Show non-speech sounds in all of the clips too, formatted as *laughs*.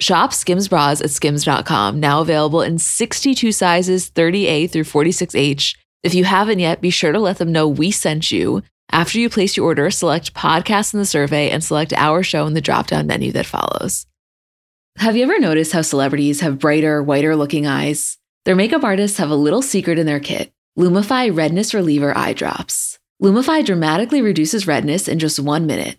Shop Skims bras at skims.com, now available in 62 sizes 30A through 46H. If you haven't yet, be sure to let them know we sent you. After you place your order, select podcast in the survey and select our show in the drop down menu that follows. Have you ever noticed how celebrities have brighter, whiter looking eyes? Their makeup artists have a little secret in their kit Lumify Redness Reliever Eye Drops. Lumify dramatically reduces redness in just one minute.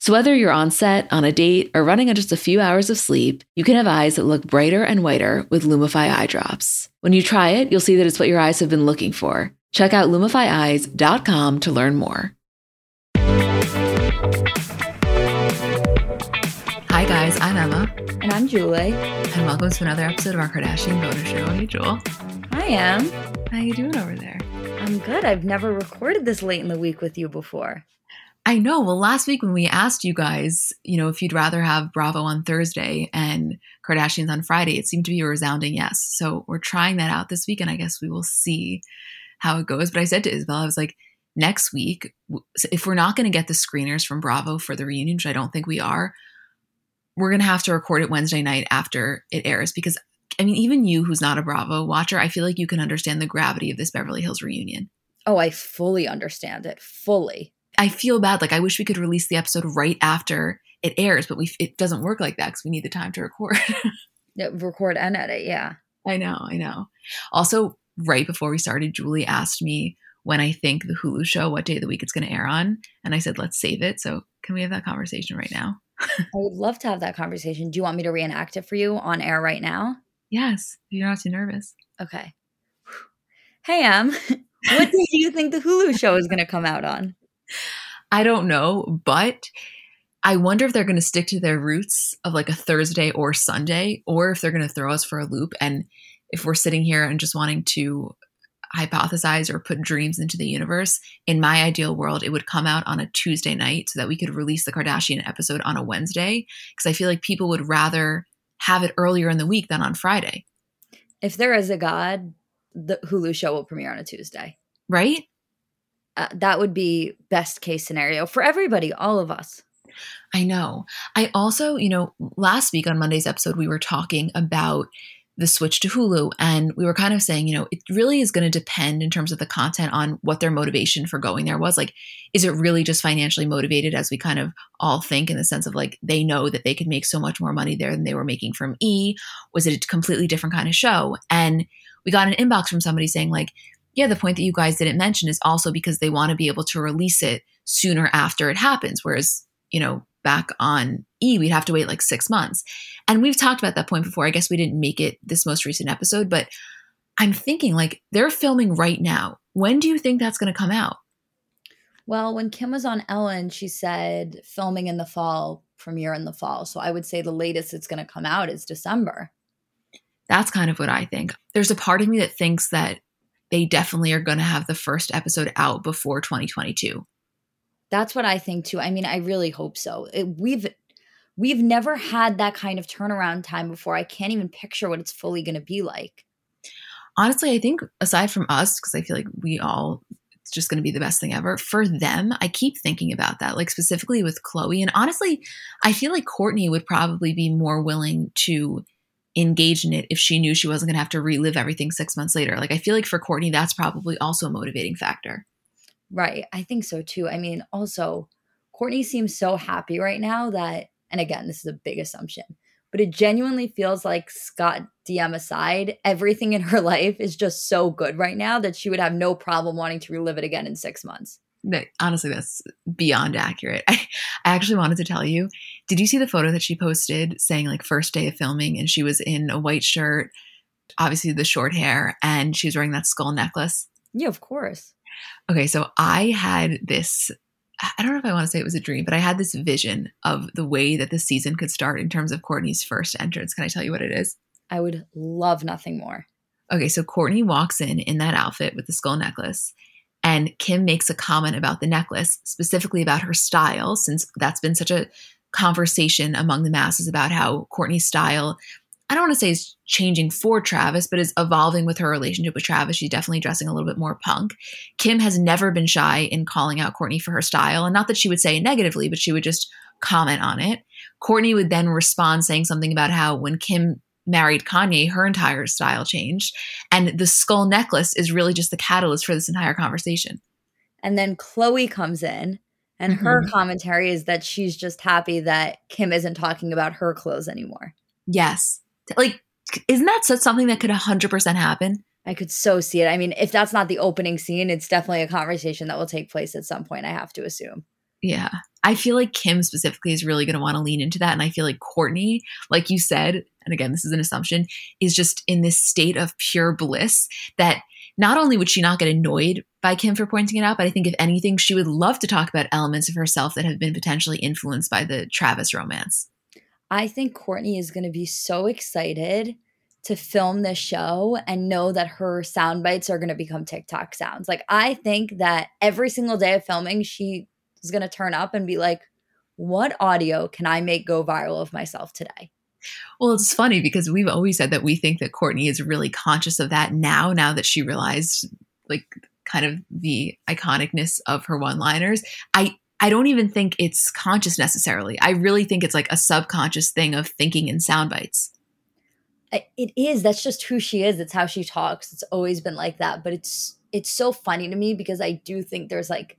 So whether you're on set, on a date, or running on just a few hours of sleep, you can have eyes that look brighter and whiter with Lumify eye drops. When you try it, you'll see that it's what your eyes have been looking for. Check out lumifyeyes.com to learn more. Hi guys, I'm Emma. And I'm Julie. And welcome to another episode of our Kardashian Photo Show. Hey Jewel. Hi, Em. How you doing over there? I'm good. I've never recorded this late in the week with you before. I know. Well, last week when we asked you guys, you know, if you'd rather have Bravo on Thursday and Kardashians on Friday, it seemed to be a resounding yes. So we're trying that out this week, and I guess we will see how it goes. But I said to Isabel, I was like, next week, if we're not going to get the screeners from Bravo for the reunion, which I don't think we are, we're going to have to record it Wednesday night after it airs because I mean, even you who's not a Bravo watcher, I feel like you can understand the gravity of this Beverly Hills reunion. Oh, I fully understand it. Fully. I feel bad. Like I wish we could release the episode right after it airs, but we it doesn't work like that because we need the time to record. *laughs* yeah, record and edit. Yeah. I know. I know. Also, right before we started, Julie asked me when I think the Hulu show, what day of the week it's going to air on, and I said, let's save it. So, can we have that conversation right now? *laughs* I would love to have that conversation. Do you want me to reenact it for you on air right now? Yes, you're not too nervous. Okay. Hey, Em. *laughs* what day do you think the Hulu show is going to come out on? I don't know, but I wonder if they're going to stick to their roots of like a Thursday or Sunday, or if they're going to throw us for a loop. And if we're sitting here and just wanting to hypothesize or put dreams into the universe, in my ideal world, it would come out on a Tuesday night so that we could release the Kardashian episode on a Wednesday. Because I feel like people would rather have it earlier in the week than on Friday. If there is a God, the Hulu show will premiere on a Tuesday. Right? Uh, that would be best case scenario for everybody, all of us. I know. I also, you know, last week on Monday's episode, we were talking about the switch to Hulu. And we were kind of saying, you know, it really is going to depend in terms of the content on what their motivation for going there was. Like, is it really just financially motivated, as we kind of all think, in the sense of like they know that they could make so much more money there than they were making from E? Was it a completely different kind of show? And we got an inbox from somebody saying, like, yeah, the point that you guys didn't mention is also because they want to be able to release it sooner after it happens. Whereas, you know, back on E, we'd have to wait like six months. And we've talked about that point before. I guess we didn't make it this most recent episode, but I'm thinking like they're filming right now. When do you think that's going to come out? Well, when Kim was on Ellen, she said filming in the fall, premiere in the fall. So I would say the latest it's going to come out is December. That's kind of what I think. There's a part of me that thinks that they definitely are going to have the first episode out before 2022. That's what I think too. I mean, I really hope so. It, we've we've never had that kind of turnaround time before. I can't even picture what it's fully going to be like. Honestly, I think aside from us because I feel like we all it's just going to be the best thing ever. For them, I keep thinking about that, like specifically with Khloé And honestly, I feel like Kourtney would probably be more willing to engage in it if she knew she wasn't going to have to relive everything six months later. Like, I feel like for Kourtney, that's probably also a motivating factor. Right. I think so too. I mean, also, Kourtney seems so happy right now that, and again, this is a big assumption, but it genuinely feels like Scott DM aside, everything in her *laughs* life is just so good right now that she would have no problem wanting to relive it again in six months. That, honestly, that's beyond accurate. *laughs* I, I actually wanted to tell you did you see the photo that she posted saying, like, first day of filming, and she was in a white shirt, obviously the short hair, and she was wearing that skull necklace? Yeah, of course. Okay, so I had this I don't know if I want to say it was a dream, but I had this vision of the way that the season could start in terms of kourtney's first entrance. Can I tell you what it is? I would love nothing more. Okay, so kourtney walks in in that outfit with the skull necklace, and Kim makes a comment about the necklace, specifically about her style, since that's been such a conversation among the masses about how Kourtney's style I don't want to say is changing for Travis, but is evolving with her relationship with Travis. She's definitely dressing a little bit more punk. Kim has never been shy in calling out Kourtney for her style. And not that she would say it negatively, but she would just comment on it. Kourtney would then respond saying something about how when Kim married Kanye, her entire style changed. And the skull necklace is really just the catalyst for this entire conversation. And then Khloé comes in, and mm-hmm. her commentary is that she's just happy that Kim isn't talking about her clothes anymore. Yes. Like, isn't that something that could 100% happen? I could so see it. I mean, if that's not the opening scene, it's definitely a conversation that will take place at some point, I have to assume. Yeah. I feel like Kim specifically is really going to want to lean into that. And I feel like Kourtney, like you said, and again, this is an assumption, is just in this state of pure bliss that not only would she not get annoyed by Kim for pointing it out, but I think if anything, she would love to talk about elements of herself that have been potentially influenced by the Travis romance. I think Kourtney is going to be so excited to film this show and know that her sound bites are going to become TikTok sounds. Like, I think that every single day of filming, she is going to turn up and be like, what audio can I make go viral of myself today? Well, it's funny because we've always said that we think that Kourtney is really conscious of that now, now that she realized like kind of the iconicness of her one liners. I I don't even think it's conscious necessarily. I really think it's like a subconscious thing of thinking in sound bites. It is. That's just who she is. It's how she talks. It's always been like that. But it's it's so funny to me because I do think there's like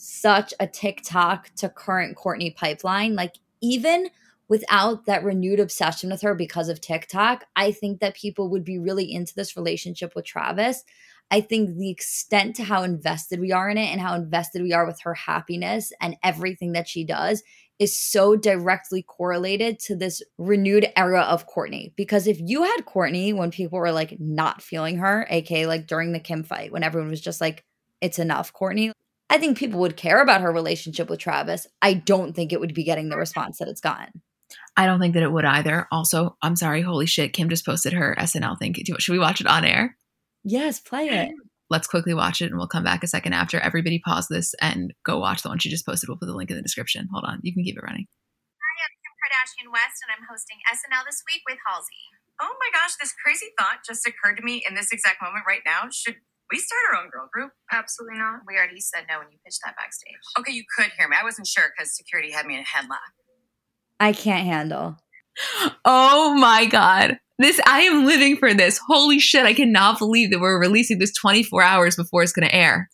such a TikTok to current Kourtney pipeline. Like even without that renewed obsession with her because of TikTok, I think that people would be really into this relationship with Travis. I think the extent to how invested we are in it and how invested we are with her happiness and everything that she does is so directly correlated to this renewed era of Kourtney. Because if you had Kourtney when people were like not feeling her, aka like during the Kim fight, when everyone was just like, it's enough, Kourtney, I think people would care about her relationship with Travis. I don't think it would be getting the response that it's gotten. I don't think that it would either. Also, I'm sorry, holy shit, Kim just posted her SNL thing. Should we watch it on air? Yes, play it. Let's quickly watch it and we'll come back a second after. Everybody pause this and go watch the one she just posted. We'll put the link in the description. Hold on. You can keep it running. Hi, I'm Kim Kardashian West and I'm hosting SNL this week with Halsey. Oh my gosh, this crazy thought just occurred to me in this exact moment right now. Should we start our own girl group? Absolutely not. We already said no when you pitched that backstage. Okay, you could hear me. I wasn't sure because security had me in a headlock. I can't handle. Oh my God. This I am living for this. Holy shit, I cannot believe that we're releasing this 24 hours before it's going to air.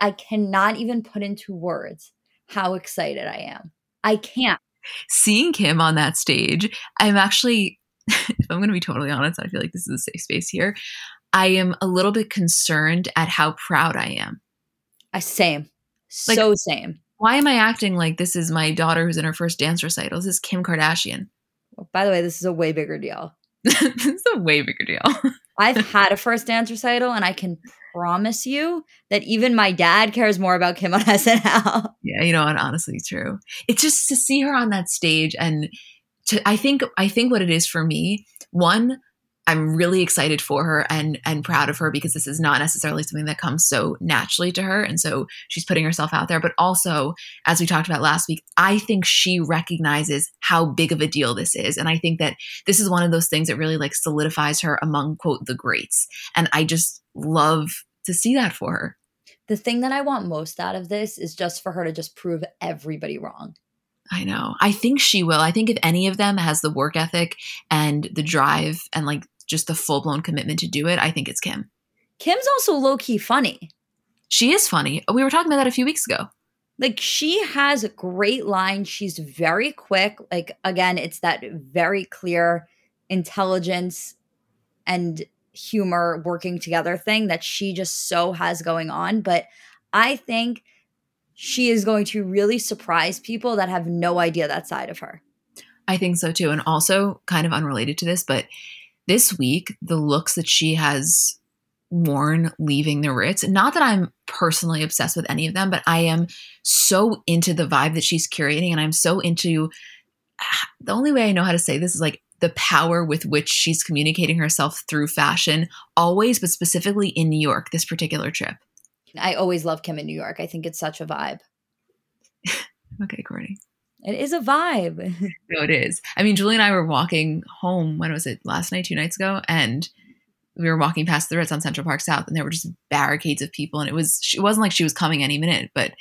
I cannot even put into words how excited I am. I can't. Seeing Kim on that stage, I'm actually *laughs* if I'm going to be totally honest, I feel like this is a safe space here. I am a little bit concerned at how proud I am. I same. Like, so same. Why am I acting like this is my daughter who's in her first dance recital? This is Kim Kardashian. Well, by the way, this is a way bigger deal. *laughs* this is a way bigger deal. *laughs* I've had a first dance recital, and I can promise you that even my dad cares more about Kim on *laughs* SNL. Yeah, you know, and honestly, true. It's just to see her on that stage, and to I think I think what it is for me. One, I'm really excited for her and and proud of her because this is not necessarily something that comes so naturally to her and so she's putting herself out there but also as we talked about last week I think she recognizes how big of a deal this is and I think that this is one of those things that really like solidifies her among quote the greats and I just love to see that for her. The thing that I want most out of this is just for her to just prove everybody wrong. I know. I think she will. I think if any of them has the work ethic and the drive and like just the full blown commitment to do it, I think it's Kim. Kim's also low key funny. She is funny. We were talking about that a few weeks ago. Like she has a great lines. She's very quick. Like again, it's that very clear intelligence and humor working together thing that she just so has going on. But I think she is going to really surprise people that have no idea that side of her. I think so too. And also, kind of unrelated to this, but this week, the looks that she has worn leaving the Ritz, not that I'm personally obsessed with any of them, but I am so into the vibe that she's curating. And I'm so into *sighs* the only way I know how to say this is like the power with which she's communicating herself through fashion, always, but specifically in New York, this particular trip. I always love Kim in New York. I think it's such a vibe. *laughs* okay, Kourtney. It is a vibe. *laughs* no, it is. I mean, Julie and I were walking home. When was it? Last night, two nights ago, and we were walking past the Ritz on Central Park South, and there were just barricades of people, and it was. It wasn't like she was coming any minute, but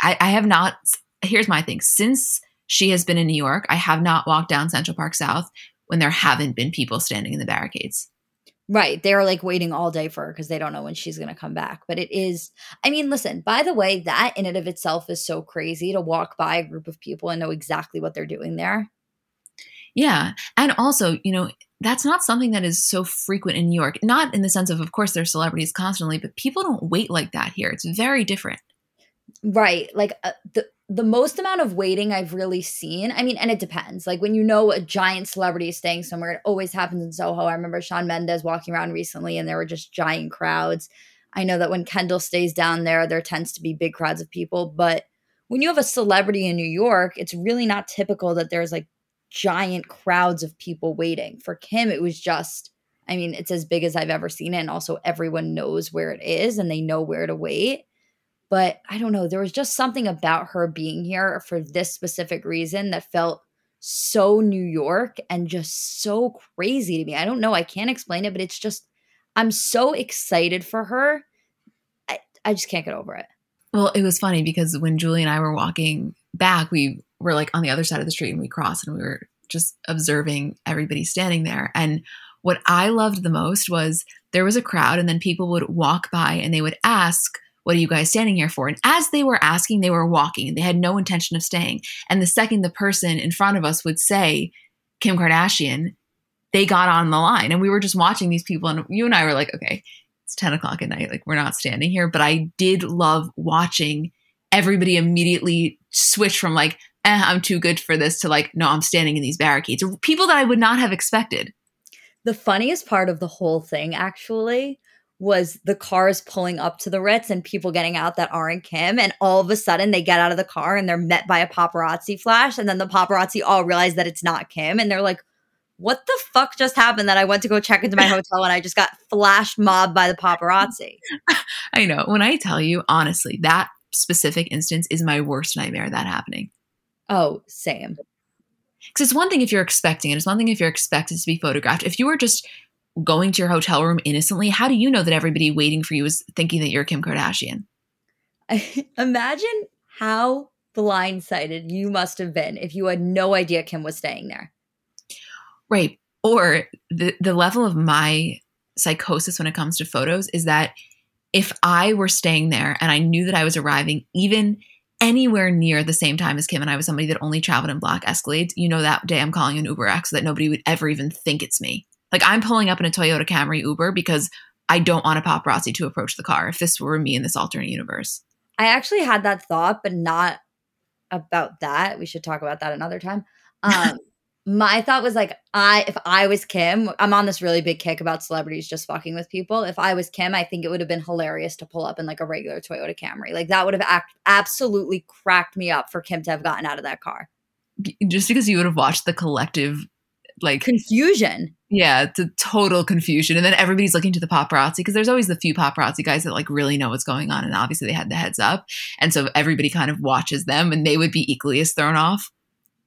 I, I have not. Here's my thing: since she has been in New York, I have not walked down Central Park South when there haven't been people standing in the barricades. Right. They're like waiting all day for her because they don't know when she's going to come back. But it is, I mean, listen, by the way, that in and of itself is so crazy to walk by a group of people and know exactly what they're doing there. Yeah. And also, you know, that's not something that is so frequent in New York. Not in the sense of, of course, there's celebrities constantly, but people don't wait like that here. It's very different. Right. Like uh, the the most amount of waiting I've really seen, I mean, and it depends. Like when you know a giant celebrity is staying somewhere, it always happens in Soho. I remember Shawn Mendes walking around recently and there were just giant crowds. I know that when Kendall stays down there, there tends to be big crowds of people. But when you have a celebrity in New York, it's really not typical that there's like giant crowds of people waiting. For Kim, it was just, I mean, it's as big as I've ever seen it. And also, everyone knows where it is and they know where to wait. But I don't know, there was just something about her being here for this specific reason that felt so New York and just so crazy to me. I don't know, I can't explain it, but it's just I'm so excited for her. I, I just can't get over it. Well, it was funny because when Julie and I were walking back, we were like on the other side of the street and we crossed and we were just observing everybody standing there. And what I loved the most was there was a crowd and then people would walk by and they would ask what are you guys standing here for? And as they were asking, they were walking they had no intention of staying. And the second the person in front of us would say, Kim Kardashian, they got on the line. And we were just watching these people. And you and I were like, okay, it's 10 o'clock at night. Like, we're not standing here. But I did love watching everybody immediately switch from like, eh, I'm too good for this to like, no, I'm standing in these barricades. People that I would not have expected. The funniest part of the whole thing, actually, was the cars pulling up to the Ritz and people getting out that aren't Kim. And all of a sudden they get out of the car and they're met by a paparazzi flash. And then the paparazzi all realize that it's not Kim. And they're like, what the fuck just happened that I went to go check into my *laughs* hotel and I just got flash mobbed by the paparazzi? *laughs* I know. When I tell you, honestly, that specific instance is my worst nightmare that happening. Oh, same. Because it's one thing if you're expecting it, it's one thing if you're expected to be photographed. If you were just going to your hotel room innocently, how do you know that everybody waiting for you is thinking that you're Kim Kardashian? *laughs* Imagine how blindsided you must have been if you had no idea Kim was staying there. Right. Or the the level of my psychosis when it comes to photos is that if I were staying there and I knew that I was arriving even anywhere near the same time as Kim and I was somebody that only traveled in black Escalades, you know that day I'm calling an Uber X so that nobody would ever even think it's me. Like I'm pulling up in a Toyota Camry Uber because I don't want a paparazzi to approach the car if this were me in this alternate universe. I actually had that thought, but not about that. We should talk about that another time. Um, *laughs* my thought was like i if i was kim i'm on this really big kick about celebrities just fucking with people if i was kim i think it would have been hilarious to pull up in like a regular toyota camry like that would have act- absolutely cracked me up for kim to have gotten out of that car just because you would have watched the collective like confusion yeah it's a total confusion and then everybody's looking to the paparazzi because there's always the few paparazzi guys that like really know what's going on and obviously they had the heads up and so everybody kind of watches them and they would be equally as thrown off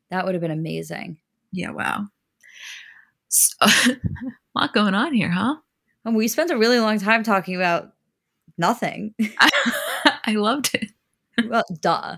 that would have been amazing yeah, wow. So, a *laughs* lot going on here, huh? And we spent a really long time talking about nothing. *laughs* I loved it. *laughs* well, duh.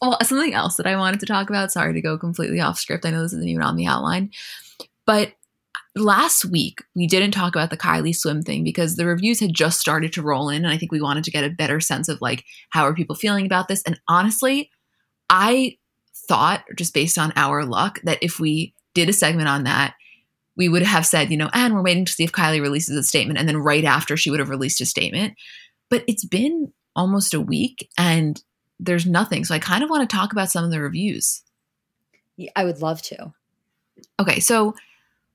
Well, something else that I wanted to talk about, sorry to go completely off script. I know this isn't even on the outline, but last week we didn't talk about the Kylie swim thing because the reviews had just started to roll in and I think we wanted to get a better sense of like how are people feeling about this and honestly I thought just based on our luck that if we did a segment on that we would have said you know and we're waiting to see if Kylie releases a statement and then right after she would have released a statement but it's been almost a week and there's nothing. So I kind of want to talk about some of the reviews. I would love to. Okay so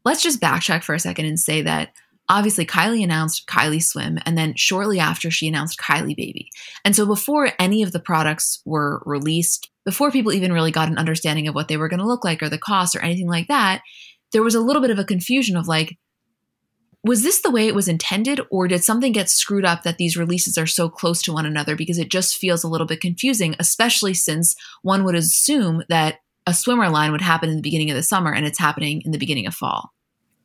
let's just backtrack for a second and say that obviously Kylie announced Kylie Swim, and then shortly after she announced Kylie Baby. And so before any of the products were released, before people even really got an understanding of what they were going to look like or the cost or anything like that, there was a little bit of a confusion of like, was this the way it was intended, or did something get screwed up that these releases are so close to one another? Because it just feels a little bit confusing, especially since one would assume that a swimmer line would happen in the beginning of the summer and it's happening in the beginning of fall.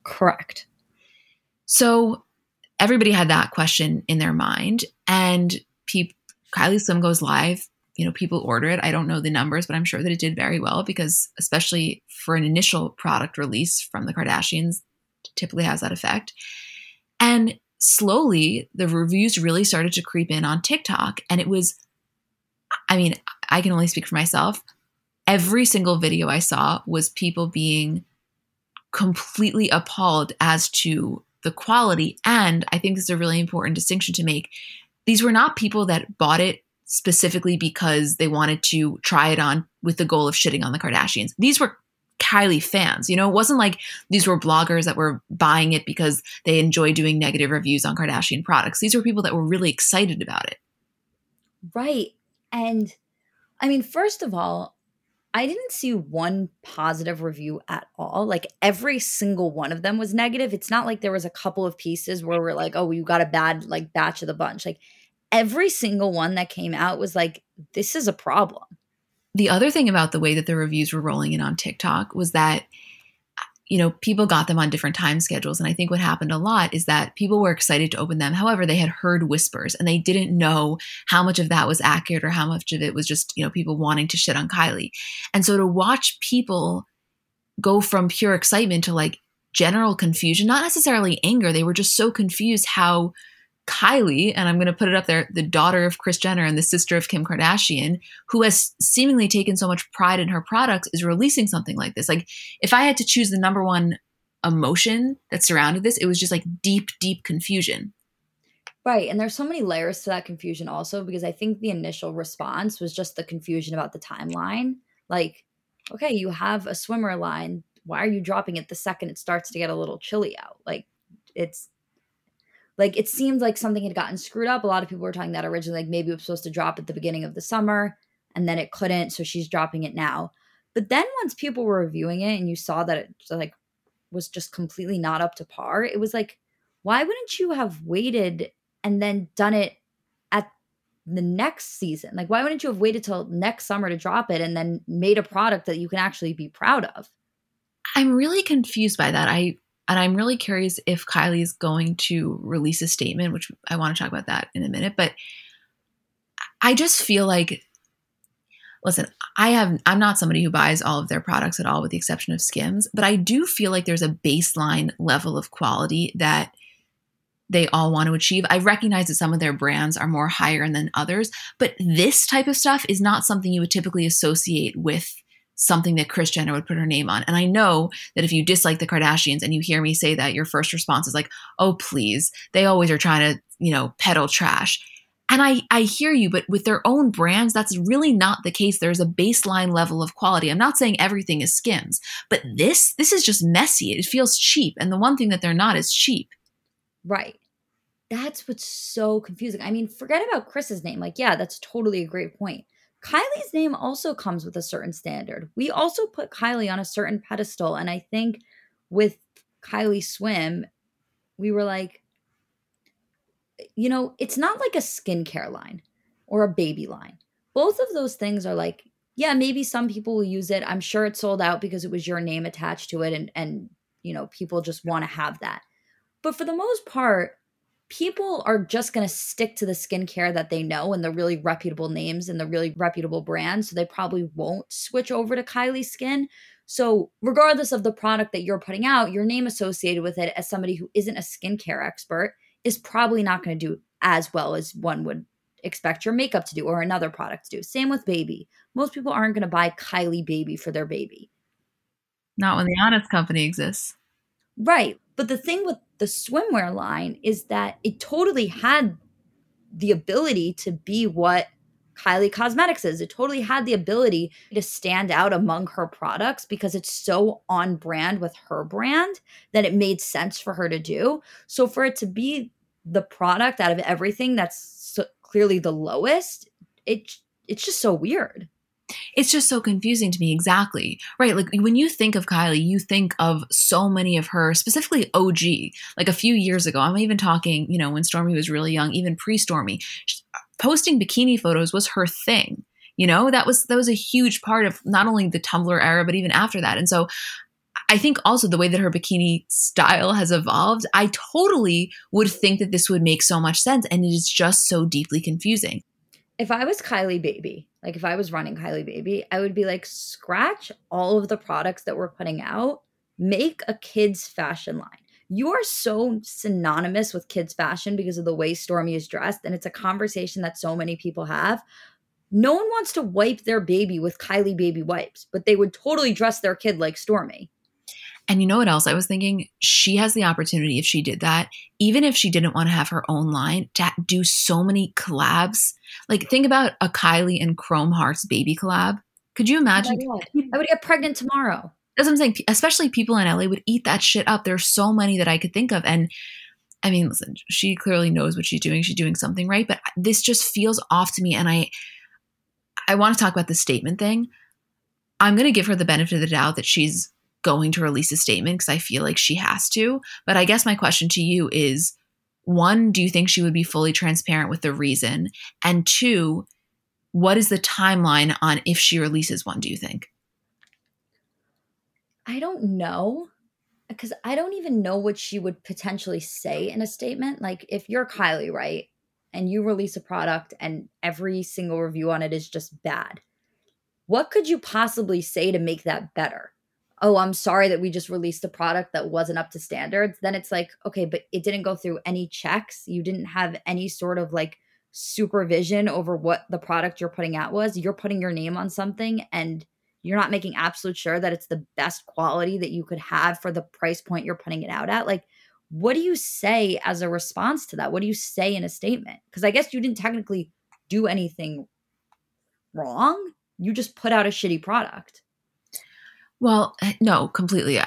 Correct. So everybody had that question in their mind and pe- Kylie Swim goes live. You know, people order it. I don't know the numbers, but I'm sure that it did very well because, especially for an initial product release from the Kardashians, typically has that effect. And slowly, the reviews really started to creep in on TikTok. And it was, I mean, I can only speak for myself every single video I saw was people being completely appalled as to the quality. And I think this is a really important distinction to make. These were not people that bought it specifically because they wanted to try it on with the goal of shitting on the Kardashians. These were Kylie fans. You know, it wasn't like these were bloggers that were buying it because they enjoy doing negative reviews on Kardashian products. These were people that were really excited about it. Right. And I mean, first of all, I didn't see one positive review at all. Like every single one of them was negative. It's not like there was a couple of pieces where we're like, oh, you got a bad like batch of the bunch. Like every single one that came out was like, this is a problem. The other thing about the way that the reviews were rolling in on TikTok was that you know, people got them on different time schedules. And I think what happened a lot is that people were excited to open them. However, they had heard whispers and they didn't know how much of that was accurate or how much of it was just, you know, people wanting to shit on Kylie. And so to watch people go from pure excitement to like general confusion, not necessarily anger, they were just so confused how Kylie, and I'm going to put it up there, the daughter of Kris Jenner and the sister of Kim Kardashian, who has seemingly taken so much pride in her products, is releasing something like this. Like, if I had to choose the number one emotion that surrounded this, it was just like deep, deep confusion. Right. And there's so many layers to that confusion also because I think the initial response was just the confusion about the timeline. Like, okay, you have a swimmer line. Why are you dropping it the second it starts to get a little chilly out? Like, it's like it seemed like something had gotten screwed up. A lot of people were talking that originally, like maybe it was supposed to drop at the beginning of the summer and then it couldn't. So she's dropping it now. But then once people were reviewing it and you saw that it like was just completely not up to par, it was like, why wouldn't you have waited and then done it at the next season? Like, why wouldn't you have waited till next summer to drop it and then made a product that you can actually be proud of? I'm really confused by that. I and I'm really curious if Kylie is going to release a statement, which I want to talk about that in a minute. But I just feel like, listen, I have I'm not somebody who buys all of their products at all, with the exception of Skims. But I do feel like there's a baseline level of quality that they all want to achieve. I recognize that some of their brands are more higher than others, but this type of stuff is not something you would typically associate with something that Kris Jenner would put her name on. And I know that if you dislike the Kardashians and you hear me say that, your first response is like, "Oh, please. They always are trying to, you know, peddle trash." And I I hear you, but with their own brands, that's really not the case. There's a baseline level of quality. I'm not saying everything is skims, but this this is just messy. It feels cheap. And the one thing that they're not is cheap. Right. That's what's so confusing. I mean, forget about Kris's name. Like, yeah, that's totally a great point. Kylie's name also comes with a certain standard. We also put Kylie on a certain pedestal. And I think with Kylie Swim, we were like, you know, it's not like a skincare line or a baby line. Both of those things are like, yeah, maybe some people will use it. I'm sure it sold out because it was your name attached to it and and you know, people just want to have that. But for the most part, people are just going to stick to the skincare that they know and the really reputable names and the really reputable brands. So they probably won't switch over to Kylie Skin. So, regardless of the product that you're putting out, your name associated with it as somebody who isn't a skincare expert is probably not going to do as well as one would expect your makeup to do or another product to do. Same with baby. Most people aren't going to buy Kylie baby for their baby. Not when the Honest Company exists. Right. But the thing with the swimwear line is that it totally had the ability to be what Kylie Cosmetics is. It totally had the ability to stand out among her products because it's so on brand with her brand that it made sense for her to do. So for it to be the product out of everything that's so clearly the lowest, it it's just so weird it's just so confusing to me exactly. Right like when you think of kylie you think of so many of her specifically og like a few years ago. I'm even talking you know when stormi was really young even pre-stormi. Posting bikini photos was her thing you know? That was that was a huge part of not only the tumblr era but even after that. And so I think also the way that her bikini style has evolved, I totally would think that this would make so much sense. And it is just so deeply confusing. If I was Kylie Baby, like if I was running Kylie Baby, I would be like, scratch all of the products that we're putting out, make a kids' fashion line. You are so synonymous with kids' fashion because of the way Stormi is dressed, and it's a conversation that so many people have. No one wants to wipe their baby with Kylie Baby wipes, but they would totally dress their kid like Stormi. And you know what else I was thinking? She has the opportunity, if she did that, even if she didn't want to have her own line, to do so many collabs. Like, think about a Kylie and Chrome Hearts baby collab. Could you imagine? Oh I would get pregnant tomorrow. That's what I'm saying. Especially people in LA would eat that shit up. There's so many that I could think of. And I mean, listen, she clearly knows what she's doing. She's doing something right. But uh, this just feels off to me. And I, I want to talk about the statement thing. I'm going to give her the benefit of the doubt that she's going to release a statement because I feel like she has to. But I guess my question to you is one, do you think she would be fully transparent with the reason? And two, what is the timeline on if she releases one, do you think? I don't know because I don't even know what she would potentially say in a statement. Like, if you're Kylie, right, and you release a product and every single review on it is just bad, what could you possibly say to make that better? Oh, I'm sorry that we just released a product that wasn't up to standards, then it's like, okay, but it didn't go through any checks. You didn't have any sort of like supervision over what the product you're putting out was. You're putting your name on something and you're not making absolute sure that it's the best quality that you could have for the price point you're putting it out at. Like, what do you say as a response to that? What do you say in a statement? Because I guess you didn't technically do anything wrong. You just put out a shitty product. Well, eh, no, completely.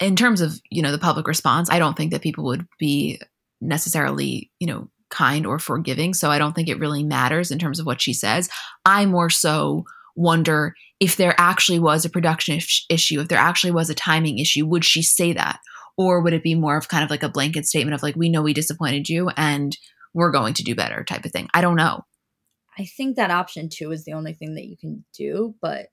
In terms of, you know, the public response, I don't think that people would be necessarily, you know, kind or forgiving. So I don't think it really matters in terms of what she says. I more so wonder if there actually was a production issue, if there actually was a timing issue, would she say that? Or would it be more of kind of like a blanket statement of like, we know we disappointed you and we're going to do better type of thing? I don't know. I think that option two is the only thing that you can do. But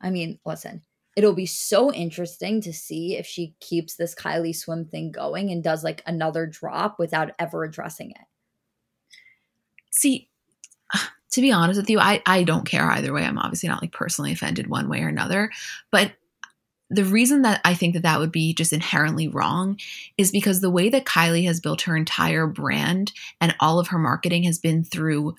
I mean, listen, it'll be so interesting to see if she keeps this Kylie swim thing going and does like another drop without ever addressing it. See, *sighs* to be honest with you, I, I don't care either way. I'm obviously not like personally offended one way or another. But the reason that I think that that would be just inherently wrong is because the way that Kylie has built her entire brand and all of her marketing has been through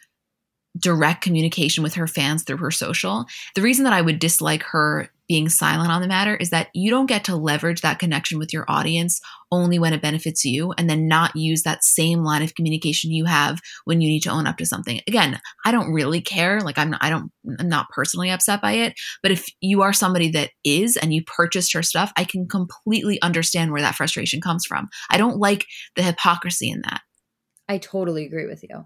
direct communication with her fans through her social. The reason that I would dislike her being silent on the matter is that you don't get to leverage that connection with your audience only when it benefits you and then not use that same line of communication you have when you need to own up to something. Again, I don't really care. Like I'm not, I don't I'm not personally upset by it, but if you are somebody that is and you purchased her stuff, I can completely understand where that frustration comes from. I don't like the hypocrisy in that. I totally agree with you.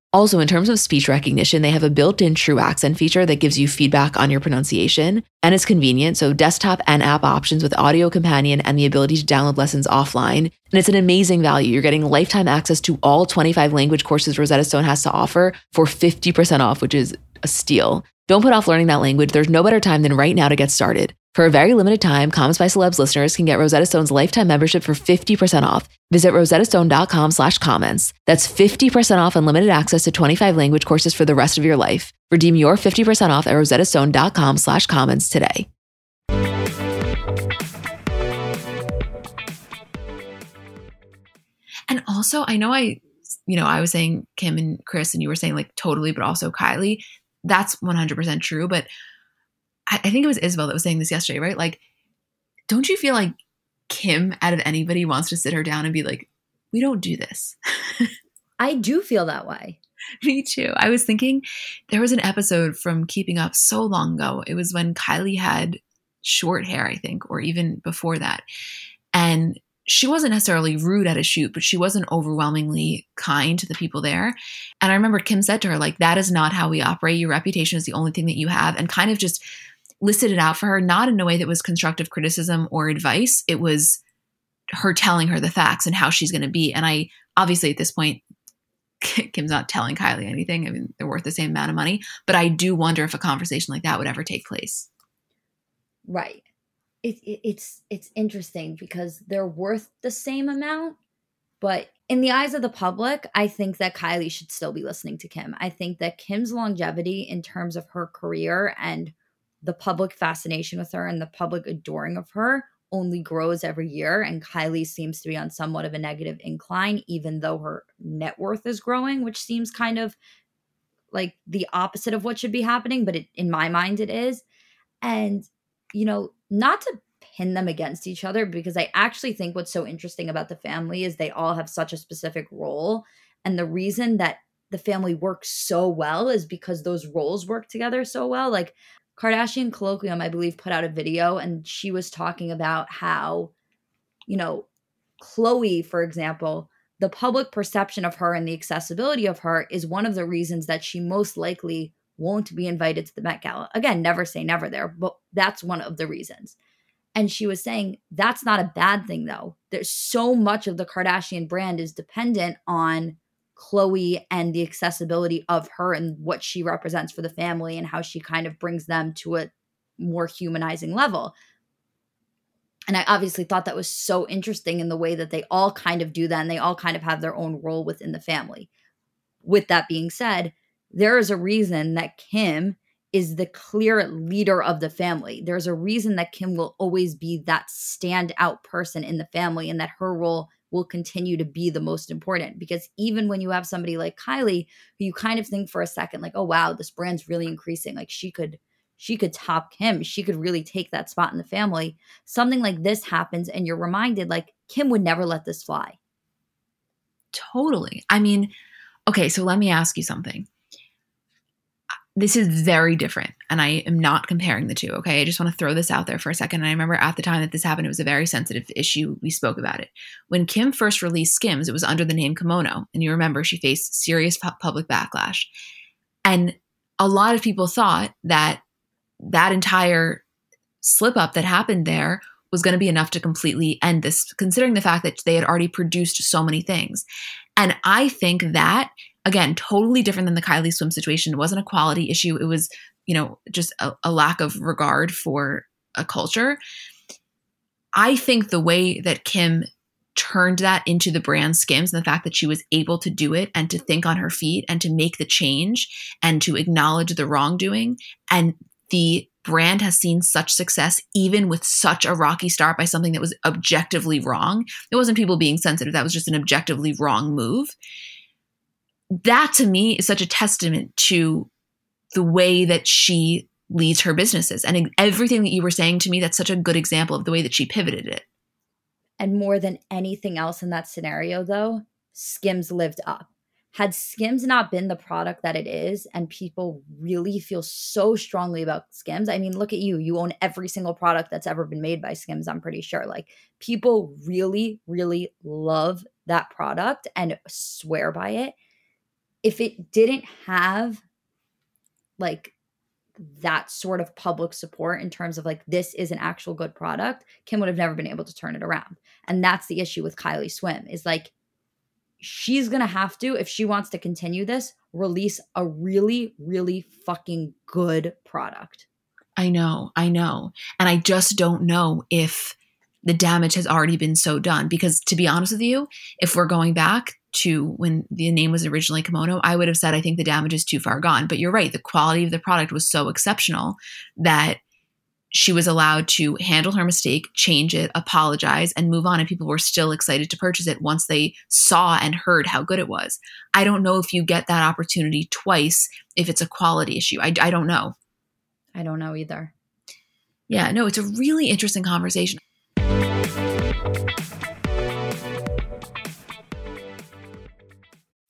Also, in terms of speech recognition, they have a built in true accent feature that gives you feedback on your pronunciation, and it's convenient. So, desktop and app options with audio companion and the ability to download lessons offline. And it's an amazing value. You're getting lifetime access to all 25 language courses Rosetta Stone has to offer for 50% off, which is a steal. Don't put off learning that language. There's no better time than right now to get started. For a very limited time, Comments by Celebs listeners can get Rosetta Stone's lifetime membership for 50% off. Visit rosettastone.com slash comments. That's 50% off unlimited access to 25 language courses for the rest of your life. Redeem your 50% off at rosettastone.com slash comments today. And also, I know I, you know, I was saying Kim and Kris and you were saying like totally, but also Kylie that's 100% true. But I, I think it was Isabel that was saying this yesterday, right? Like, don't you feel like Kim, out of anybody, wants to sit her down and be like, we don't do this? *laughs* I do feel that way. Me too. I was thinking there was an episode from Keeping Up so long ago. It was when Kylie had short hair, I think, or even before that. And she wasn't necessarily rude at a shoot, but she wasn't overwhelmingly kind to the people there. And I remember Kim said to her, like, that is not how we operate. Your reputation is the only thing that you have, and kind of just listed it out for her, not in a way that was constructive criticism or advice. It was her telling her the facts and how she's going to be. And I obviously at this point, Kim's not telling Kylie anything. I mean, they're worth the same amount of money, but I do wonder if a conversation like that would ever take place. Right. It, it, it's it's interesting because they're worth the same amount, but in the eyes of the public, I think that Kylie should still be listening to Kim. I think that Kim's longevity in terms of her career and the public fascination with her and the public adoring of her only grows every year. And Kylie seems to be on somewhat of a negative incline, even though her net worth is growing, which seems kind of like the opposite of what should be happening. But it, in my mind, it is. And, you know, not to pin them against each other, because I actually think what's so interesting about the family is they all have such a specific role. And the reason that the family works so well is because those roles work together so well. Like Kardashian Kolloquium, I believe, put out a video and she was talking about how, you know, Khloé, for example, the public perception of her and the accessibility of her is one of the reasons that she most likely won't be invited to the Met Gala. Again, never say never there, but that's one of the reasons. And she was saying that's not a bad thing, though. There's so much of the Kardashian brand is dependent on Khloé and the accessibility of her and what she represents for the family and how she kind of brings them to a more humanizing level. And I obviously thought that was so interesting in the way that they all kind of do that and they all kind of have their own role within the family. With that being said, there is a reason that Kim is the clear leader of the family. There's a reason that Kim will always be that standout person in the family and that her role will continue to be the most important. Because even when you have somebody like Kylie who you kind of think for a second like oh wow this brand's really increasing like she could she could top Kim. She could really take that spot in the family. Something like this happens and you're reminded like Kim would never let this fly. Totally. I mean okay so let me ask you something this is very different and i am not comparing the two okay? I just want to throw this out there for a second and i remember at the time that this happened it was a very sensitive issue we spoke about it. When kim first released skims it was under the name kimono and you remember she faced serious pu- public backlash. And a lot of people thought that that entire slip up that happened there was going to be enough to completely end this considering the fact that they had already produced so many things and i think that again, totally different than the Kylie swim situation. It wasn't a quality issue. It was, you know, just a, a lack of regard for a culture. I think the way that Kim turned that into the brand skims and the fact that she was able to do it and to think on her feet and to make the change and to acknowledge the wrongdoing and the brand has seen such success even with such a rocky start by something that was objectively wrong. It wasn't people being sensitive. That was just an objectively wrong move. That to me is such a testament to the way that she leads her businesses. And everything that you were saying to me that's such a good example of the way that she pivoted it. And more than anything else in that scenario though skims lived up had skims not been the product that it is and people really feel so strongly about skims i mean look at you you own every single product that's ever been made by skims i'm pretty sure like people really really love that product and swear by it if it didn't have like that sort of public support in terms of like this is an actual good product, Kim would have never been able to turn it around. And that's the issue with Kylie Swim is like she's going to have to if she wants to continue this release a really really fucking good product. I know, I know. And I just don't know if the damage has already been so done because to be honest with you, if we're going back to when the name was originally Kimono, I would have said I think the damage is too far gone. But you're right, the quality of the product was so exceptional that she was allowed to handle her mistake, change it, apologize, and move on. And people were still excited to purchase it once they saw and heard how good it was. I don't know if you get that opportunity twice if it's a quality issue. I, I don't know. I don't know either. Yeah, no, it's a really interesting conversation.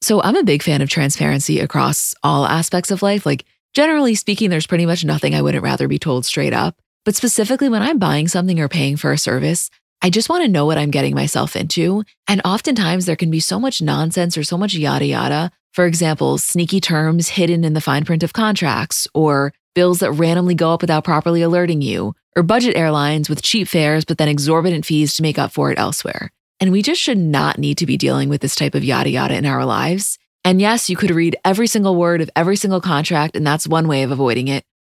So I'm a big fan of transparency across all aspects of life. Like, generally speaking, there's pretty much nothing I wouldn't rather be told straight up. But specifically, when I'm buying something or paying for a service, I just want to know what I'm getting myself into. And oftentimes, there can be so much nonsense or so much yada yada. For example, sneaky terms hidden in the fine print of contracts, or bills that randomly go up without properly alerting you, or budget airlines with cheap fares but then exorbitant fees to make up for it elsewhere. And we just should not need to be dealing with this type of yada yada in our lives. And yes, you could read every single word of every single contract, and that's one way of avoiding it.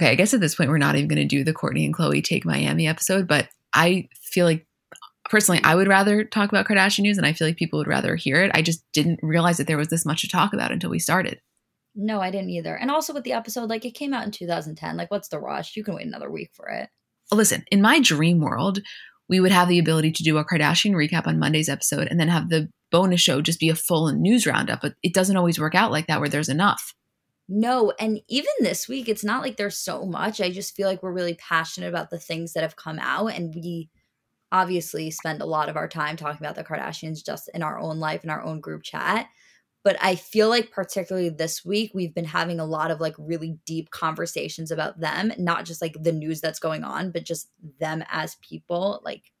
Okay, I guess at this point we're not even going to do the Kourtney and Khloé take Miami episode, but I feel like personally I would rather talk about Kardashian news and I feel like people would rather hear it. I just didn't realize that there was this much to talk about until we started. No, I didn't either. And also with the episode, like it came out in 2010. Like, what's the rush? You can wait another week for it. Listen, in my dream world, we would have the ability to do a Kardashian recap on Monday's episode and then have the bonus show just be a full news roundup. But it doesn't always work out like that where there's enough. No, and even this week, it's not like there's so much. I just feel like we're really passionate about the things that have come out, and we obviously spend a lot of our time talking about the Kardashians just in our own life, in our own group chat. But I feel like, particularly this week, we've been having a lot of like really deep conversations about them, not just like the news that's going on, but just them as people, like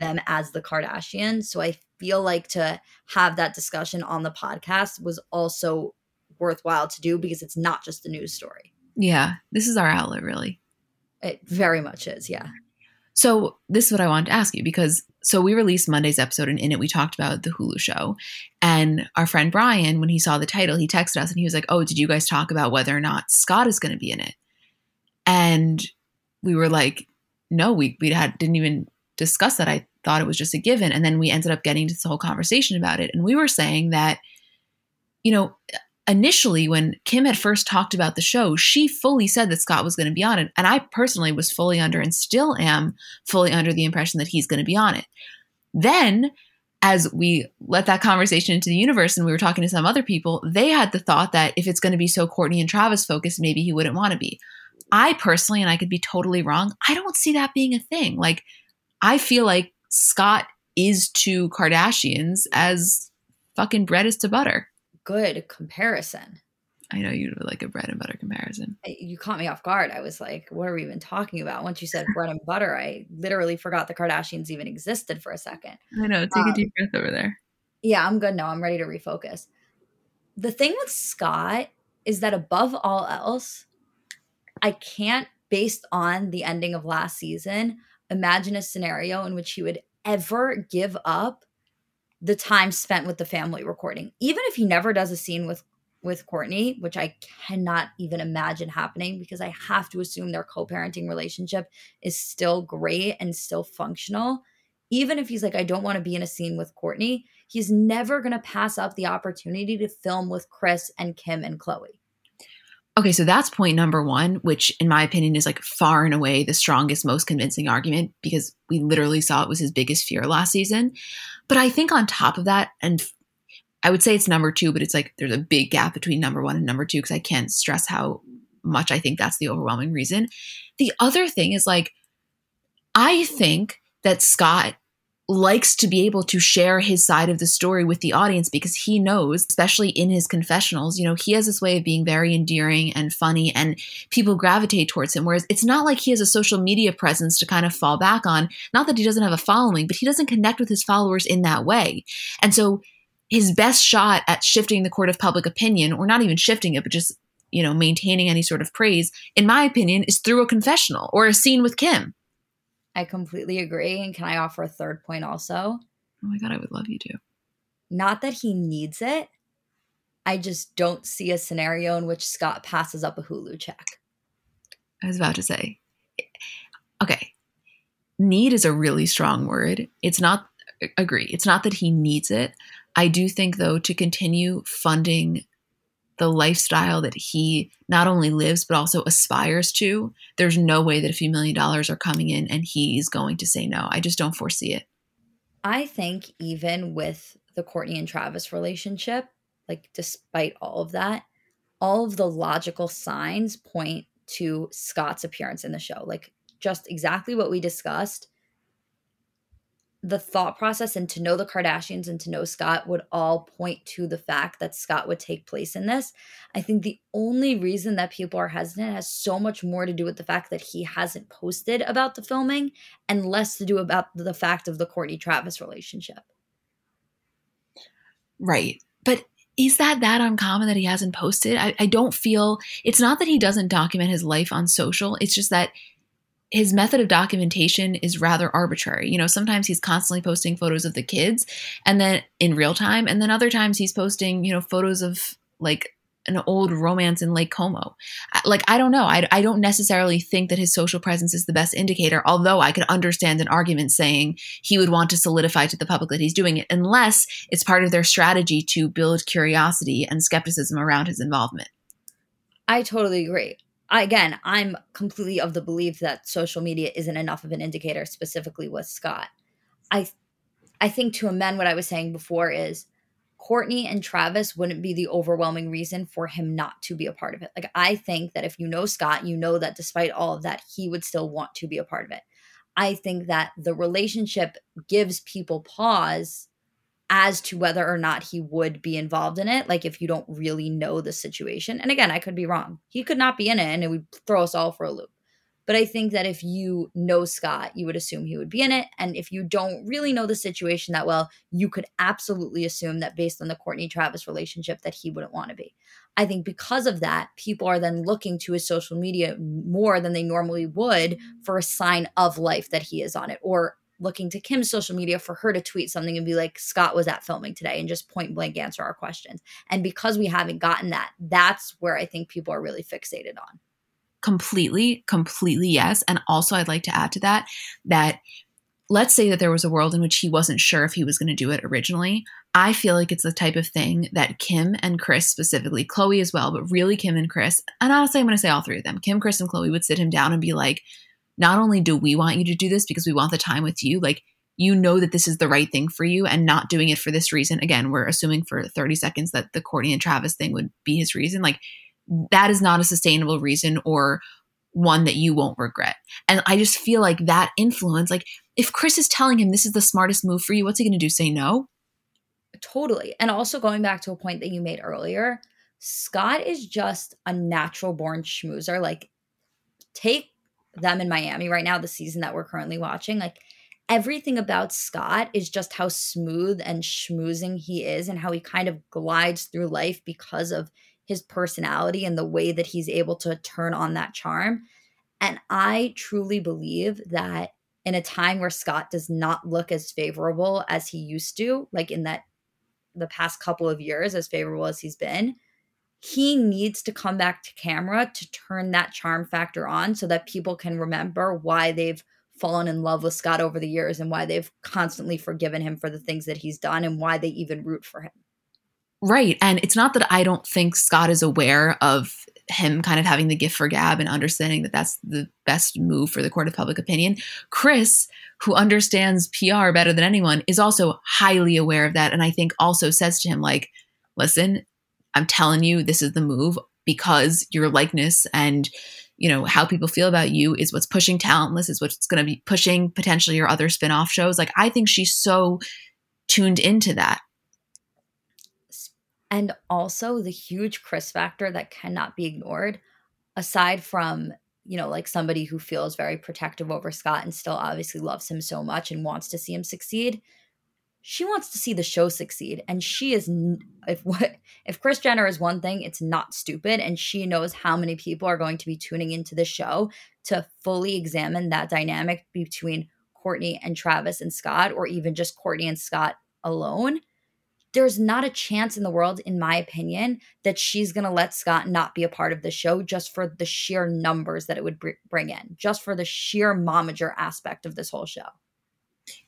them as the Kardashians. So I feel like to have that discussion on the podcast was also worthwhile to do because it's not just a news story. Yeah, this is our outlet, really. It very much is, yeah. So this is what I wanted to ask you because so we released Monday's episode and in it we talked about the Hulu show. And our friend Brian, when he saw the title, he texted us and he was like, Oh, did you guys talk about whether or not Scott is going to be in it? And we were like, No, we we had didn't even discuss that. I thought it was just a given. And then we ended up getting to this whole conversation about it. And we were saying that, you know, initially when Kim had first talked about the show, she fully said that Scott was going to be on it. And I personally was fully under and still am fully under the impression that he's going to be on it. Then, as we let that conversation into the universe and we were talking to some other people, they had the thought that if it's going to be so Kourtney and Travis focused, maybe he wouldn't want to be. I personally, and I could be totally wrong, I don't see that being a thing. Like, I feel like Scott is to Kardashians as fucking bread is to butter good comparison. I know you like a bread and butter comparison. You caught me off guard. I was like, what are we even talking about? Once you said *laughs* bread and butter, I literally forgot the Kardashians even existed for a second. I know. Take um, a deep breath over there. Yeah, I'm good now. I'm ready to refocus. The thing with Scott is that above all else, I can't, based on the ending of last season, imagine a scenario in which he would ever give up the time spent with the family recording. Even if he never does a scene with with Kourtney, which I cannot even imagine happening because I have to assume their co-parenting relationship is still great and still functional. Even if he's like, I don't want to be in a scene with Kourtney, he's never going to pass up the opportunity to film with Kris and Kim and Khloé. Okay, so that's point number one, which in my opinion is like far and away the strongest, most convincing argument because we literally saw it was his biggest fear last season. But I think on top of that, and I would say it's number two, but it's like there's a big gap between number one and number two because I can't stress how much I think that's the overwhelming reason. The other thing is like, I think that Scott likes to be able to share his side of the story with the audience because he knows, especially in his confessionals, you know, he has this way of being very endearing and funny and people gravitate towards him. Whereas it's not like he has a social media presence to kind of fall back on. Not that he doesn't have a following, but he doesn't connect with his followers in that way. And so his best shot at shifting the court of public opinion, or not even shifting it, but just, you know, maintaining any sort of praise, in my opinion, is through a confessional or a scene with Kim. I completely agree. And can I offer a third point also? Oh my God, I would love you to. Not that he needs it. I just don't see a scenario in which Scott passes up a Hulu check. I was about to say, okay, need is a really strong word. It's not, agree, it's not that he needs it. I do think, though, to continue funding the lifestyle that he not only lives but also aspires to, there's no way that a few million dollars are coming in and he's going to say no. I just don't foresee it. I think even with the Kourtney and Travis relationship, like despite all of that, all of the logical signs point to Scott's appearance in the show. Like just exactly what we discussed. The thought process and to know the Kardashians and to know Scott would all point to the fact that Scott would take place in this. I think the only reason that people are hesitant has so much more to do with the fact that he hasn't posted about the filming and less to do about the fact of the Kourtney Travis relationship. Right. But is that that uncommon that he hasn't posted? I, I don't feel it's not that he doesn't document his life on social. It's just that his method of documentation is rather arbitrary. You know, sometimes he's constantly posting photos of the kids and then in real time, and then other times he's posting, you know, photos of like an old romance in Lake Como. Like, I don't know. I, I don't necessarily think that his social presence is the best indicator, although I could understand an argument saying he would want to solidify to the public that he's doing it, unless it's part of their strategy to build curiosity and skepticism around his involvement. I totally agree. I, again, I'm completely of the belief that social media isn't enough of an indicator, specifically with Scott. I, I think to amend what I was saying before is Kourtney and Travis wouldn't be the overwhelming reason for him not to be a part of it. Like I think that if you know Scott, you know that despite all of that, he would still want to be a part of it. I think that the relationship gives people pause as to whether or not he would be involved in it. Like if you don't really know the situation. And again, I could be wrong. He could not be in it and it would throw us all for a loop. But I think that if you know Scott, you would assume he would be in it. And if you don't really know the situation that well, you could absolutely assume that based on the Kourtney Travis relationship, that he wouldn't want to be. I think because of that, people are then looking to his social media more than they normally would mm-hmm. for a sign of life that he is on it or looking to Kim's social media for her to tweet something and be like, Scott was at filming today and just point blank answer our questions. And because we haven't gotten that, that's where I think people are really fixated on. Completely, completely yes. And also, I'd like to add to that that let's say that there was a world in which he wasn't sure if he was going to do it originally. I feel like it's the type of thing that Kim and Kris specifically Khloé as well, but really Kim and Kris, and honestly, I'm going to say all three of them Kim, Kris, and Khloé would sit him down and be like, not only do we want you to do this because we want the time with you, like you know that this is the right thing for you and not doing it for this reason. Again, we're assuming for 30 seconds that the Kourtney and Travis thing would be his reason. Like that is not a sustainable reason or one that you won't regret. And I just feel like that influence, like if Kris is telling him this is the smartest move for you, what's he going to do? Say no? Totally. And also going back to a point that you made earlier, Scott is just a natural born schmoozer. Like, take them in Miami right now, the season that we're currently watching, like everything about Scott is just how smooth and schmoozing he is and how he kind of glides through life because of his personality and the way that he's able to turn on that charm. And I truly believe that in a time where Scott does not look as favorable as he used to, like in that the past couple of years, as favorable as he's been, he needs to come back to camera to turn that charm factor on so that people can remember why they've fallen in love with Scott over the years and why they've constantly forgiven him for the things that he's done and why they even root for him. Right. And it's not that I don't think Scott is aware of him kind of having the gift for gab and understanding that that's the best move for the court of public opinion. Kris, who understands PR better than anyone, is also highly aware of that. And I think also says to him, like, listen, I'm telling you, this is the move because your likeness and you know how people feel about you is what's pushing talentless is what's going to be pushing potentially your other spin-off shows. Like i think she's so tuned into that. And also the huge kris factor that cannot be ignored aside from you know like somebody who feels very protective over scott and still obviously loves him so much and wants to see him succeed she wants to see the show succeed and she is if what if Kris Jenner is one thing it's not stupid and she knows how many people are going to be tuning into the show to fully examine that dynamic between Kourtney and Travis and Scott or even just Kourtney and Scott alone. There's not a chance in the world in my opinion that she's going to let Scott not be a part of the show just for the sheer numbers that it would br- bring in just for the sheer momager aspect of this whole show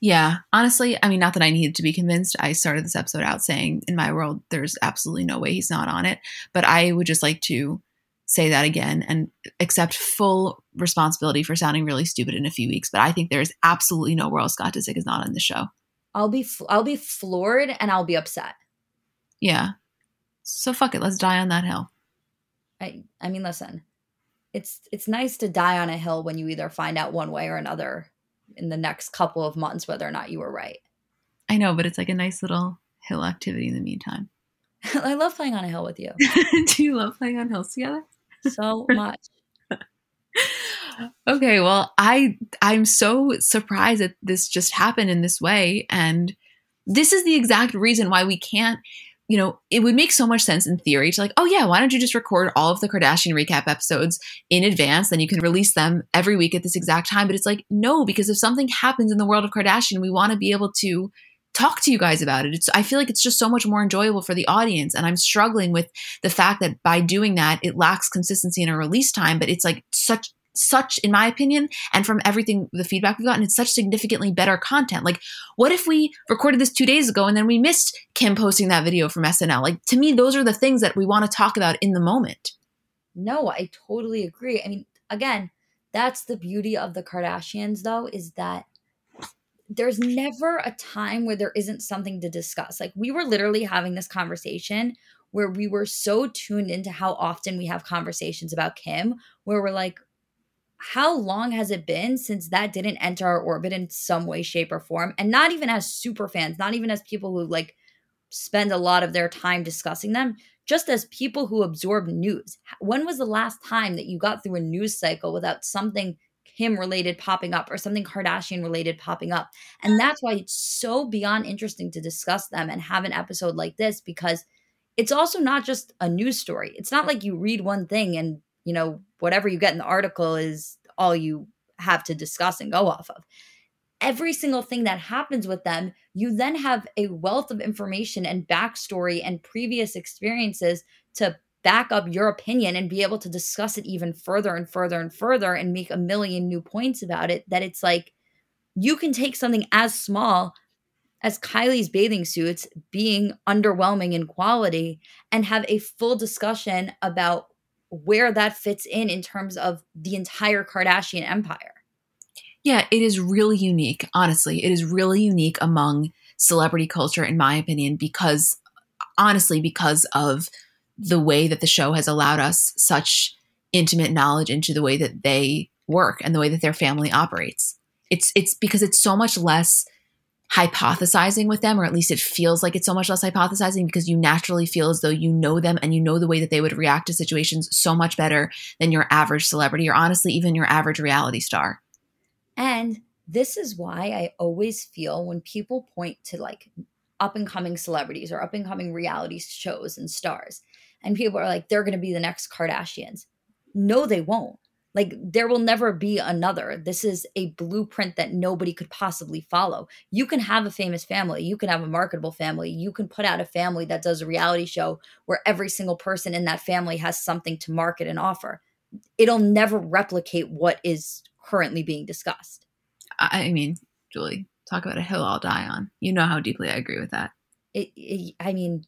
yeah, honestly, I mean, not that I needed to be convinced. I started this episode out saying, in my world, there's absolutely no way he's not on it. But I would just like to say that again and accept full responsibility for sounding really stupid in a few weeks. But I think there's absolutely no world Scott Disick is not on the show. I'll be I'll be floored and I'll be upset. Yeah. So fuck it. Let's die on that hill. I I mean, listen, it's it's nice to die on a hill when you either find out one way or another in the next couple of months whether or not you were right. I know, but it's like a nice little hill activity in the meantime. *laughs* *laughs* I love playing on a hill with you Do you love playing on hills together? so *laughs* much. okay well i i'm so surprised that this just happened in this way and this is the exact reason why we can't you know it would make so much sense in theory to like oh yeah why don't you just record all of the kardashian recap episodes in advance? Then you can release them every week at this exact time. But it's like no because if something happens in the world of kardashian we want to be able to talk to you guys about it. It's I feel like it's just so much more enjoyable for the audience. And I'm struggling with the fact that by doing that it lacks consistency in a release time, but it's like such such in my opinion and from everything the feedback we've gotten it's such significantly better content like what if we recorded this two days ago and then we missed kim posting that video from snl like to me those are the things that we want to talk about in the moment No, I totally agree. I mean, again, that's the beauty of the Kardashians, though, is that there's never a time where there isn't something to discuss. Like, we were literally having this conversation where we were so tuned into how often we have conversations about Kim, where we're like, how long has it been since that didn't enter our orbit in some way, shape, or form? And not even as super fans, not even as people who like spend a lot of their time discussing them, just as people who absorb news. When was the last time that you got through a news cycle without something Kim related popping up or something Kardashian related popping up? And that's why it's so beyond interesting to discuss them and have an episode like this because it's also not just a news story. It's not like you read one thing and, you know, whatever you get in the article is all you have to discuss and go off of every single thing that happens with them, you then have a wealth of information and backstory and previous experiences to back up your opinion and be able to discuss it even further and further and further and make a million new points about it. That it's like you can take something as small as Kylie's bathing suits being underwhelming in quality and have a full discussion about where that fits in in terms of the entire Kardashian empire. Yeah, it is really unique. Honestly, it is really unique among celebrity culture, in my opinion, because honestly, because of the way that the show has allowed us such intimate knowledge into the way that they work and the way that their family operates. It's it's because it's so much less hypothesizing with them, or at least it feels like it's so much less hypothesizing because you naturally feel as though you know them and you know the way that they would react to situations so much better than your average celebrity or honestly even your average reality star. And this is why I always feel when people point to like up and coming celebrities or up and coming reality shows and stars, and people are like, they're going to be the next Kardashians. No, they won't. Like, there will never be another. This is a blueprint that nobody could possibly follow. You can have a famous family, you can have a marketable family, you can put out a family that does a reality show where every single person in that family has something to market and offer. It'll never replicate what is currently being discussed. I mean, Julie, talk about a hill I'll die on. You know how deeply I agree with that. It, it I mean,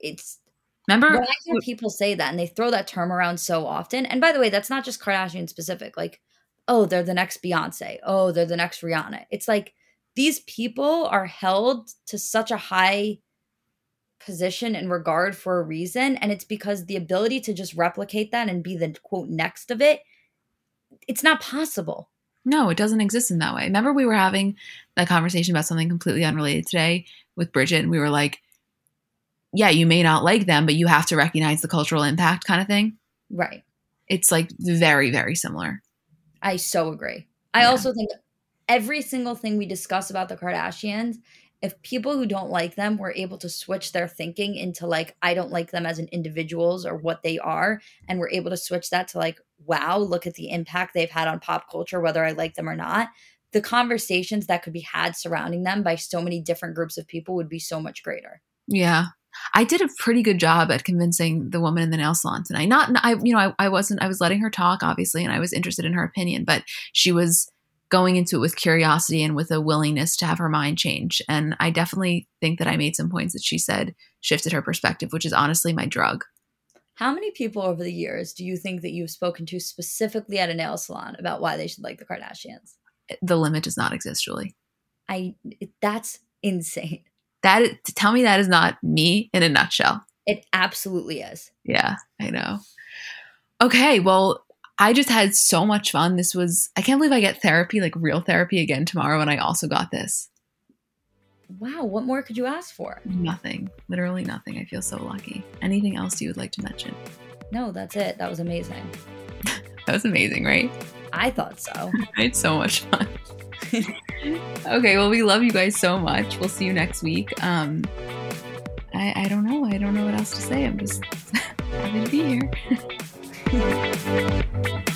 it's Remember? when I hear people say that and they throw that term around so often. And by the way, that's not just Kardashian specific. Like, oh, they're the next Beyonce. Oh, they're the next Rihanna. It's like these people are held to such a high position and regard for a reason. And it's because the ability to just replicate that and be the quote next of it, it's not possible. No, it doesn't exist in that way. Remember, we were having that conversation about something completely unrelated today with Bridget, and we were like, yeah, you may not like them, but you have to recognize the cultural impact kind of thing. Right. It's like very, very similar. I so agree. I Yeah. also think every single thing we discuss about the Kardashians, if people who don't like them were able to switch their thinking into like, I don't like them as an individuals or what they are, and we're able to switch that to like, wow, look at the impact they've had on pop culture, whether I like them or not. The conversations that could be had surrounding them by so many different groups of people would be so much greater. Yeah. I did a pretty good job at convincing the woman in the nail salon tonight. Not, I, you know, I, I wasn't, I was letting her talk, obviously, and I was interested in her opinion, but she was going into it with curiosity and with a willingness to have her mind change. And I definitely think that I made some points that she said shifted her perspective, which is honestly my drug. How many people over the years do you think that you've spoken to specifically at a nail salon about why they should like the Kardashians? Eh, the limit does not exist, Julie. I that's insane. That is, tell me that is not me in a nutshell. It absolutely is. Yeah, I know. Okay, well, I just had so much fun. This was, I can't believe I get therapy, like real therapy again tomorrow. And I also got this. Wow, what more could you ask for? Nothing, literally nothing. I feel so lucky. Anything else you would like to mention? No, that's it. That was amazing. *laughs* That was amazing, right? I thought so. *laughs* I had so much fun. *laughs* okay, well, we love you guys so much. We'll see you next week. Um, I, I don't know. I don't know what else to say. I'm just *laughs* happy to be here. *laughs*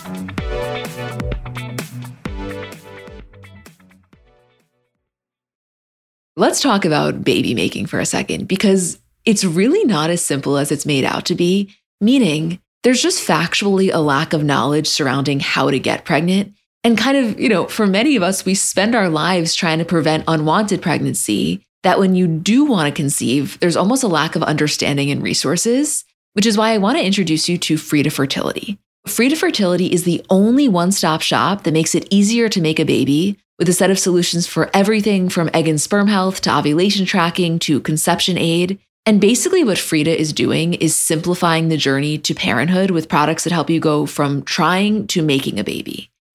Let's talk about baby making for a second because it's really not as simple as it's made out to be, meaning there's just factually a lack of knowledge surrounding how to get pregnant. And kind of, you know, for many of us, we spend our lives trying to prevent unwanted pregnancy. That when you do want to conceive, there's almost a lack of understanding and resources, which is why I want to introduce you to Frida Fertility. Frida Fertility is the only one stop shop that makes it easier to make a baby with a set of solutions for everything from egg and sperm health to ovulation tracking to conception aid. And basically, what Frida is doing is simplifying the journey to parenthood with products that help you go from trying to making a baby.